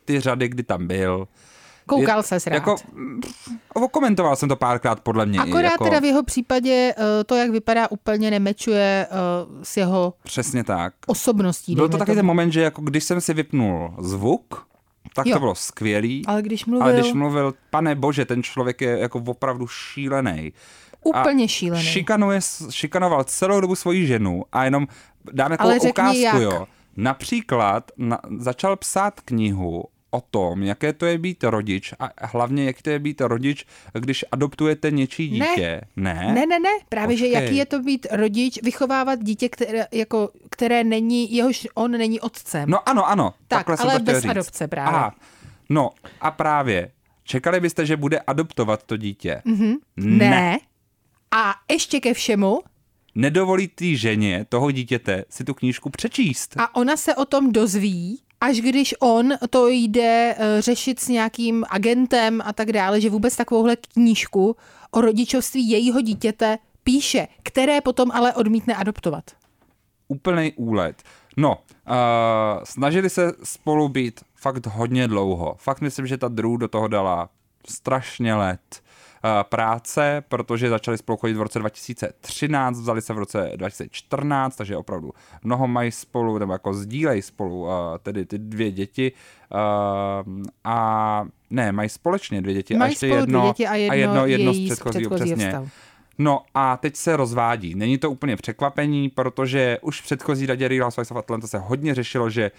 A: ty řady, kdy tam byl.
B: Koukal
A: je-
B: ses rád.
A: Jako, mm, komentoval jsem to párkrát podle mě.
B: Akorát
A: jako,
B: teda v jeho případě eh, to, jak vypadá, úplně nemečuje eh, s jeho
A: Přesně tak.
B: osobností.
A: Byl to taky ten
B: tomu.
A: moment, že jako když jsem si vypnul zvuk, tak
B: Jo.
A: to bylo skvělý.
B: Ale když mluvil,
A: Ale když mluvil, pane bože, ten člověk je jako opravdu šílený.
B: úplně
A: A
B: šílený.
A: Šikanuje, šikanoval celou dobu svoji ženu a jenom dám
B: Ale řekni
A: ukázku,
B: jak.
A: jo. Například na, začal psát knihu o tom, jaké to je být rodič a hlavně, jak to je být rodič, když adoptujete něčí
B: Ne.
A: dítě. Ne?
B: Ne, ne, ne, právě, že
A: Počkej.
B: jaký je to být rodič, vychovávat dítě, které, jako, které není, jehož on není otcem.
A: No ano, ano.
B: Tak, ale bez
A: říct.
B: adopce právě.
A: Aha. No a právě. Čekali byste, že bude adoptovat to dítě? Mm-hmm.
B: ne. A ještě ke všemu,
A: Nedovolí té ženě toho dítěte si tu knížku přečíst.
B: a ona se o tom dozví, až když on to jde eh, řešit s nějakým agentem a tak dále, že vůbec takovouhle knížku o rodičovství jejího dítěte píše, které potom ale odmítne adoptovat.
A: úplný úlet. No, uh, snažili se spolu být fakt hodně dlouho. Fakt myslím, že ta Drew do toho dala strašně let uh, práce, protože začali spolu chodit v roce 2013, vzali se v roce 2014, takže opravdu mnoho mají spolu, nebo jako sdílejí spolu uh, tedy ty dvě děti uh, a ne, mají společně dvě děti a
B: Mají
A: ještě
B: spolu
A: jedno,
B: dvě děti a jedno,
A: a jedno, jedno z předchozího, přesně. No a teď se rozvádí. Není to úplně překvapení, protože už v předchozí radě Real Housewives of Atlanta se hodně řešilo, že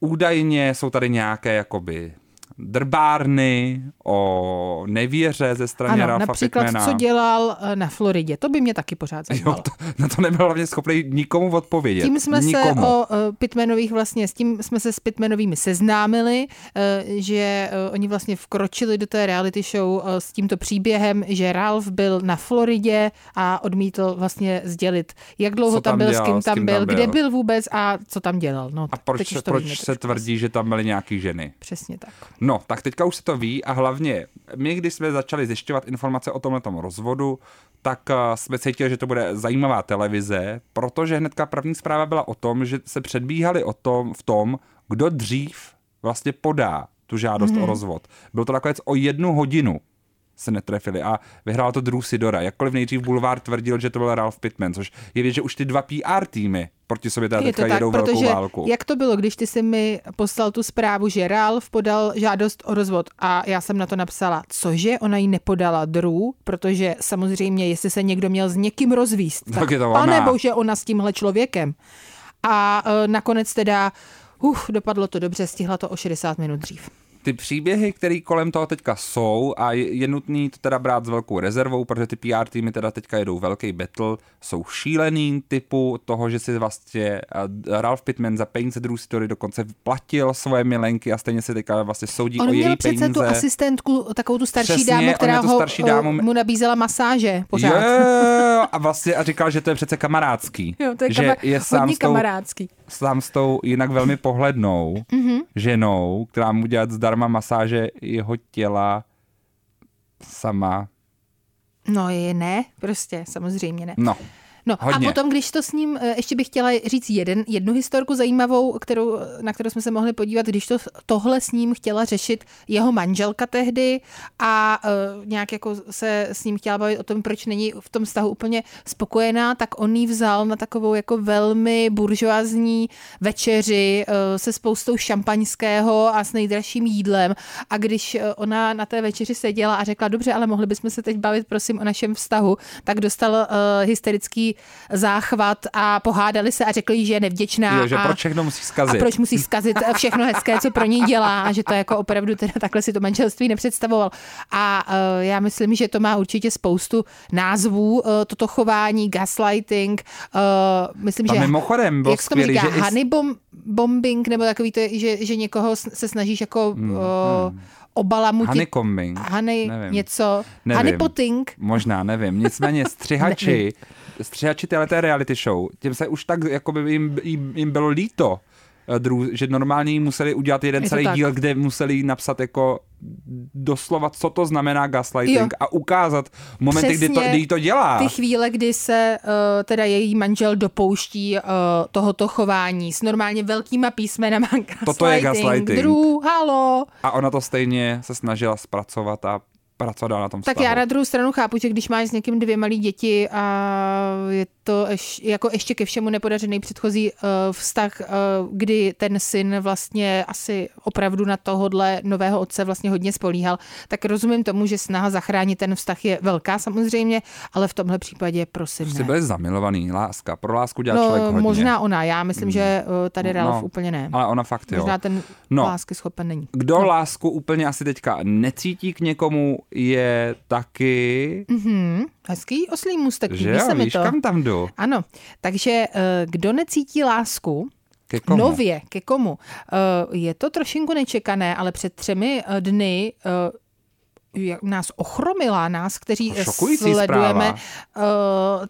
A: uh, údajně jsou tady nějaké jakoby drbárny o nevěře ze strany
B: Ano,
A: Ralfa
B: například,
A: Pittmana.
B: co dělal eh, na Floridě. To by mě taky pořád
A: Jo,
B: zajímalo.
A: to, na to nebyl hlavně schopný nikomu odpovědět.
B: Tím jsme
A: nikomu.
B: se o uh, Pitmanových vlastně, s tím jsme se s Pitmanovými seznámili, uh, že uh, oni vlastně vkročili do té reality show uh, s tímto příběhem, že Ralph byl na Floridě a odmítl vlastně sdělit, jak dlouho
A: Co
B: tam
A: tam
B: byl,
A: dělal,
B: s kým
A: s
B: tam
A: kým
B: byl,
A: tam byl.
B: kde byl vůbec a co tam dělal. No,
A: A proč, proč se tvrdí, že tam byly nějaký ženy?
B: Přesně tak.
A: No, tak teďka už se to ví a hlavně my, když jsme začali zjišťovat informace o tomhle rozvodu, tak uh, jsme cítili, že to bude zajímavá televize, protože hnedka první zpráva byla o tom, že se předbíhali o tom, v tom, kdo dřív vlastně podá tu žádost mm-hmm. o rozvod. Byl to nakonec o jednu hodinu se netrefili a vyhrál to Drew Sidora. Jakkoliv nejdřív Boulevard tvrdil, že to byl Ralph Pittman, což je věc, že už ty dva PR týmy proti sobě teda
B: Je
A: teďka
B: to tak,
A: jedou velkou válku.
B: jak to bylo, když ty jsi mi poslal tu zprávu, že Ralph podal žádost o rozvod a já jsem na to napsala, cože ona ji nepodala Drew, protože samozřejmě, jestli se někdo měl s někým rozvíst,
A: Tak je to ona.
B: pane bože, ona s tímhle člověkem. A e, nakonec teda, uf, dopadlo to dobře, stihla to o 60 minut dřív.
A: Ty příběhy, které kolem toho teďka jsou a je, nutný to teda brát s velkou rezervou, protože ty PR týmy teda teďka jedou velký battle, jsou šílený typu toho, že si vlastně Ralph Pittman za peníze Drew Story dokonce platil svoje milenky a stejně se teďka vlastně soudí
B: On
A: o
B: měl
A: její
B: přece
A: peníze.
B: tu asistentku, takovou tu starší
A: Přesně, on
B: dámu, která
A: měl
B: ho,
A: starší dámu.
B: e, mu nabízela masáže pořád.
A: Jo, a vlastně a říkal, že to je přece kamarádský.
B: Jo, to je
A: že
B: kama-
A: je sám
B: hodně
A: s tou, sám s tou jinak velmi pohlednou
B: Mhm.
A: ženou, která mu dělat zdarma masáže jeho těla sama.
B: No je ne, prostě, samozřejmě ne.
A: No,
B: No
A: Hodně.
B: a potom, když to s ním, eh, ještě bych chtěla říct jeden, jednu historku zajímavou, kterou, na kterou jsme se mohli podívat, když to, tohle s ním chtěla řešit jeho manželka tehdy a uh, nějak jako se s ním chtěla bavit o tom, proč není v tom vztahu úplně spokojená, tak on ji vzal na takovou jako velmi buržoazní večeři uh, se spoustou šampaňského a s nejdražším jídlem a když ona na té večeři seděla a řekla, dobře, ale mohli bychom se teď bavit prosím o našem vztahu, tak dostal uh, hysterický záchvat a pohádali se a řekli že je nevděčná.
A: Jo, že
B: a,
A: proč všechno musí zkazit.
B: a proč musí zkazit všechno hezké, co pro ní dělá a že to jako opravdu teda takhle si to manželství nepředstavoval. A uh, já myslím, že to má určitě spoustu názvů, uh, toto chování, gaslighting, uh, myslím,
A: A
B: že...
A: mimochodem byl
B: jak
A: skvělý,
B: říká,
A: že
B: honey bom, bombing, nebo takový to, že, že někoho se snažíš jako hmm, uh, obalamutit.
A: honeycombing.
B: Honey,
A: Nevím.
B: něco.
A: Nevím.
B: Honey potting.
A: Možná, nevím. Nicméně střihači, střihači téhleté reality show, těm se už tak, jako by jim, jim, jim bylo líto, eh, dru, že normálně jim museli udělat jeden
B: Je
A: celý
B: tak.
A: díl, kde museli napsat jako doslova, co to znamená gaslighting
B: Jo.
A: a ukázat momenty, kdy to, kdy jí to dělá.
B: Ty chvíle, kdy se uh, teda její manžel dopouští uh, tohoto chování s normálně velkýma písmenama gaslighting.
A: Toto je gaslighting.
B: Drew, halo.
A: A ona to stejně se snažila zpracovat a pracovat na tom
B: Tak
A: vztahu.
B: já na druhou stranu chápu, že když máš s někým dvě malé děti a je to ješ, jako ještě ke všemu nepodařený předchozí uh, vztah, uh, kdy ten syn vlastně asi opravdu na tohodle nového otce vlastně hodně spolíhal, tak rozumím tomu, že snaha zachránit ten vztah je velká samozřejmě, ale v tomhle případě prosím
A: Jsi
B: ne.
A: byli zamilovaný, láska. Pro lásku dělá člověk
B: No,
A: hodně.
B: možná ona, já myslím, že uh, tady Ralf
A: No,
B: úplně ne.
A: Ale ona fakt jo.
B: Možná ten
A: No.
B: lásky schopen není.
A: Kdo no. lásku úplně asi teďka necítí k někomu, je taky,
B: Mhm, hezký oslý můstek,
A: že jo,
B: se mi
A: víš,
B: to.
A: kam tam jdu?
B: Ano, takže eh, kdo necítí lásku,
A: Ke komu?
B: nově, ke komu, Eh, je to trošinku nečekané, ale před třemi eh, dny nás ochromila, nás, kteří
A: Šokující
B: sledujeme uh,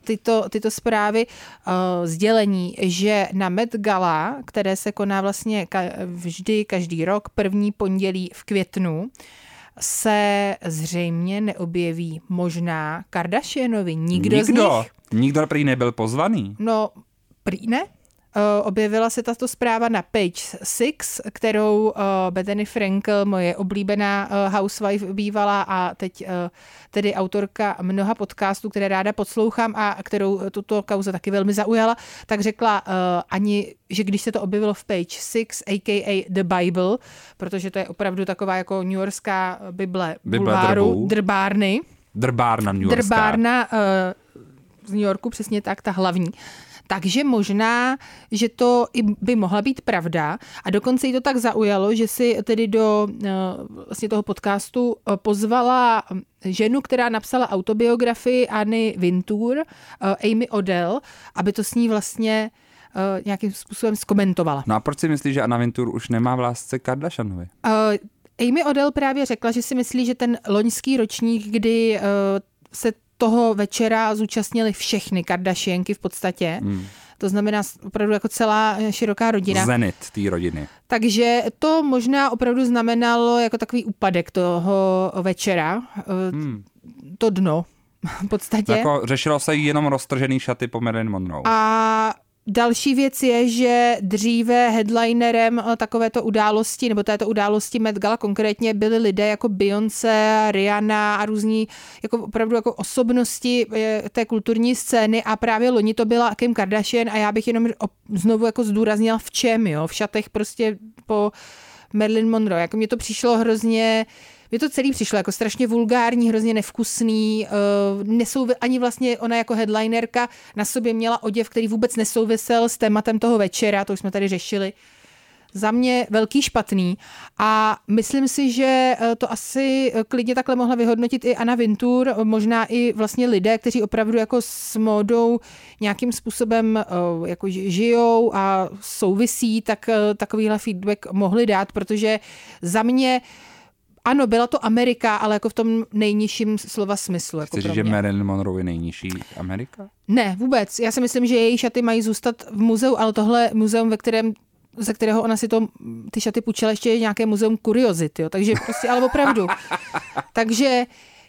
B: tyto, tyto zprávy, uh, sdělení, že na Met Gala, které se koná vlastně ka- vždy každý rok, první pondělí v květnu, se zřejmě neobjeví možná Kardashianovi. Nikdo, z
A: Nikdo.
B: nich.
A: Nikdo prý nebyl pozvaný.
B: No, prý ne. Eh, Objevila se tato zpráva na Page 6, kterou uh, Bethany Frankel, moje oblíbená uh, housewife bývala a teď tedy autorka mnoha podcastů, které ráda poslouchám a kterou eh, tuto kauza taky velmi zaujala, tak řekla ani, že když se to objevilo v Page 6, a.k.a. The Bible, protože to je opravdu taková jako New Yorkská Bible,
A: Bible
B: bulváru, drbárny,
A: Drbárna New Yorkská.
B: drbárna uh, z New Yorku, přesně tak, ta hlavní. Takže možná, že to i by mohla být pravda a dokonce jí to tak zaujalo, že si tedy do uh, vlastně toho podcastu uh, pozvala um, ženu, která napsala autobiografii Anny Wintour, uh, Amy Odell, aby to s ní vlastně nějakým způsobem zkomentovala.
A: No a proč si myslíš, že Anna Wintour už nemá v lásce Kardashianovi?
B: Uh, Amy Odell právě řekla, že si myslí, že ten loňský ročník, kdy uh, se toho večera zúčastnili všechny Kardashianky v podstatě, hmm. to znamená opravdu jako celá široká rodina.
A: Zenit té rodiny.
B: Takže to možná opravdu znamenalo jako takový úpadek toho večera, hmm. to dno v podstatě.
A: Jako řešilo se jenom roztržený šaty po Marilyn Monroe.
B: A Další věc je, že dříve headlinerem eh, takovéto události, nebo této události Met Gala konkrétně byli lidé jako Beyoncé, Rihanna a různí jako opravdu jako osobnosti eh, té kulturní scény a právě loni to byla Kim Kardashian a já bych jenom znovu jako zdůraznila v čem, jo, v šatech prostě po Marilyn Monroe. Jako mně to přišlo hrozně mně to celý přišlo jako strašně vulgární, hrozně nevkusný, uh, nesouvi- ani vlastně ona jako headlinerka na sobě měla oděv, který vůbec nesouvisel s tématem toho večera, to už jsme tady řešili. Za mě velký špatný a myslím si, že eh, to asi klidně takhle mohla vyhodnotit i Anna Vintur, možná i vlastně lidé, kteří opravdu jako s módou nějakým způsobem eh, jako žijou a souvisí, tak eh, takovýhle feedback mohli dát, protože za mě ano, byla to Amerika, ale jako v tom nejnižším slova smyslu. Jako
A: Chceš, že Marilyn Monroe je nejnižší Amerika?
B: Ne, vůbec. Já si myslím, že její šaty mají zůstat v muzeu, ale tohle muzeum, ve kterém ze kterého ona si to, ty šaty půjčila, ještě je nějaké muzeum kuriozity, jo. takže prostě, ale opravdu. takže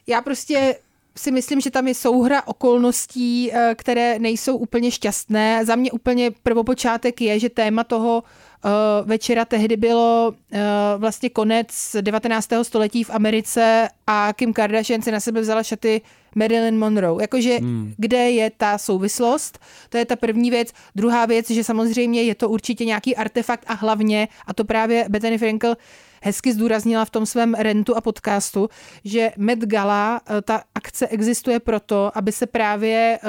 B: já prostě si myslím, že tam je souhra okolností, eh, které nejsou úplně šťastné. Za mě úplně prvopočátek je, že téma toho večera tehdy bylo uh, vlastně konec 19. století v Americe a Kim Kardashian si na sebe vzala šaty Marilyn Monroe. Jakože hmm. kde je ta souvislost? To je ta první věc. Druhá věc, že samozřejmě je to určitě nějaký artefakt a hlavně, a to právě Bethany Frankel hezky zdůraznila v tom svém rentu a podcastu, že Met Gala, eh, ta akce existuje proto, aby se právě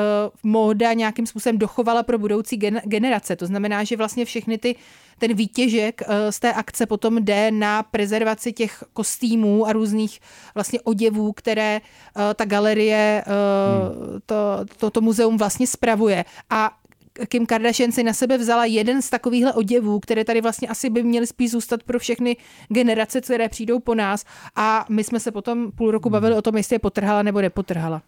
B: móda nějakým způsobem dochovala pro budoucí generace. To znamená, že vlastně všechny ty ten výtěžek eh, z té akce potom jde na prezervaci těch kostýmů a různých vlastně oděvů, které eh, ta galerie, eh, hmm. to, to, to muzeum vlastně spravuje. A Kim Kardashian si na sebe vzala jeden z takovýchhle oděvů, které tady vlastně asi by měly spíš zůstat pro všechny generace, které přijdou po nás. A my jsme se potom půl roku bavili o tom, jestli je potrhala nebo nepotrhala.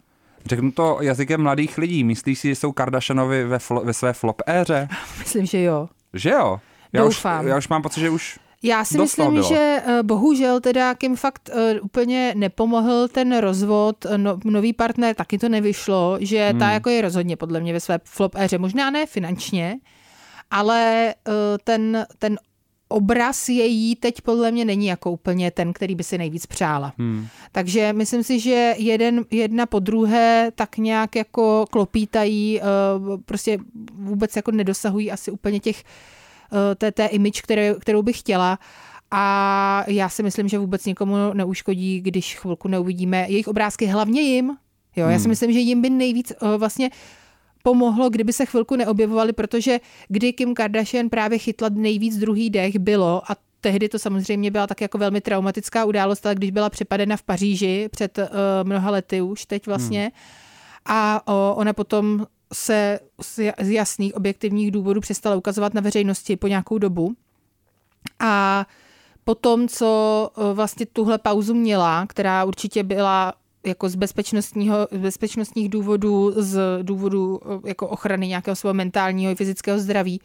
A: Řeknu to jazykem mladých lidí. Myslíš si, že jsou Kardashianovi ve, flo, ve své flop éře?
B: Myslím, že jo.
A: Že jo?
B: Já Doufám.
A: Už, já už mám pocit, že už
B: já si myslím, bylo. že eh, bohužel teda Kim fakt uh, úplně nepomohl ten rozvod, eh, no, nový partner taky to nevyšlo, že hmm. ta jako je rozhodně podle mě ve své flop éře, možná ne finančně, ale uh, ten, ten obraz její teď podle mě není jako úplně ten, který by si nejvíc přála. Hmm. Takže myslím si, že jeden, jedna po druhé tak nějak jako klopítají, uh, prostě vůbec jako nedosahují asi úplně těch Eh, té, té image, které, kterou bych chtěla. A já si myslím, že vůbec nikomu neuškodí, když chvilku neuvidíme jejich obrázky, hlavně jim. Jo, hmm. já si hmm. myslím, že jim by nejvíc uh, vlastně pomohlo, kdyby se chvilku neobjevovali, protože kdy Kim Kardashian právě chytla nejvíc druhý dech bylo a tehdy to samozřejmě byla tak jako velmi traumatická událost, ale když byla připadena v Paříži před uh, mnoha lety už teď vlastně hmm. a uh, ona potom se z jasných objektivních důvodů přestala ukazovat na veřejnosti po nějakou dobu. A po tom, co e, vlastně tuhle pauzu měla, která určitě byla jako z bezpečnostního, z bezpečnostních důvodů, z důvodu e, jako ochrany nějakého svého mentálního i fyzického zdraví,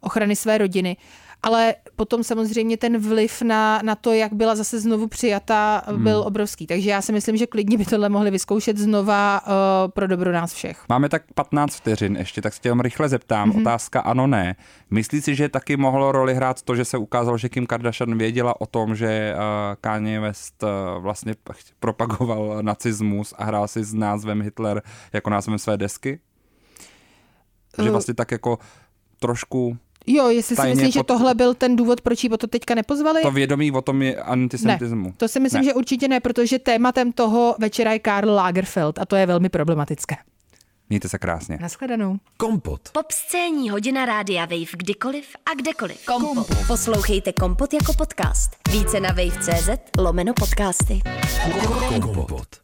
B: ochrany své rodiny, ale potom samozřejmě ten vliv na, na to, jak byla zase znovu přijata, byl hmm. obrovský. Takže já si myslím, že klidně by tohle mohli vyzkoušet znova uh, pro dobro nás všech.
A: Máme tak 15 vteřin ještě, tak se tě rychle zeptám. Mm-hmm. Otázka ano, ne. Myslíš si, že taky mohlo roli hrát to, že se ukázalo, že Kim Kardashian věděla o tom, že uh, Kanye West uh, vlastně propagoval nacismus a hrál si s názvem Hitler jako názvem své desky? Že vlastně tak jako trošku
B: Jo, jestli si myslíš, pod... že tohle byl ten důvod, proč ji o to teďka nepozvali?
A: To vědomí o tom je antisemitismu.
B: Ne, to si myslím, ne. že určitě ne, protože tématem toho večera je Karl Lagerfeld a to je velmi problematické.
A: Mějte se krásně.
B: Naschledanou.
C: Kompot. Pop scéní hodina rádia Wave kdykoliv a kdekoliv.
D: Kompot. Kompot. Poslouchejte Kompot jako podcast. Více na wave.cz lomeno podcasty.
E: Kompot.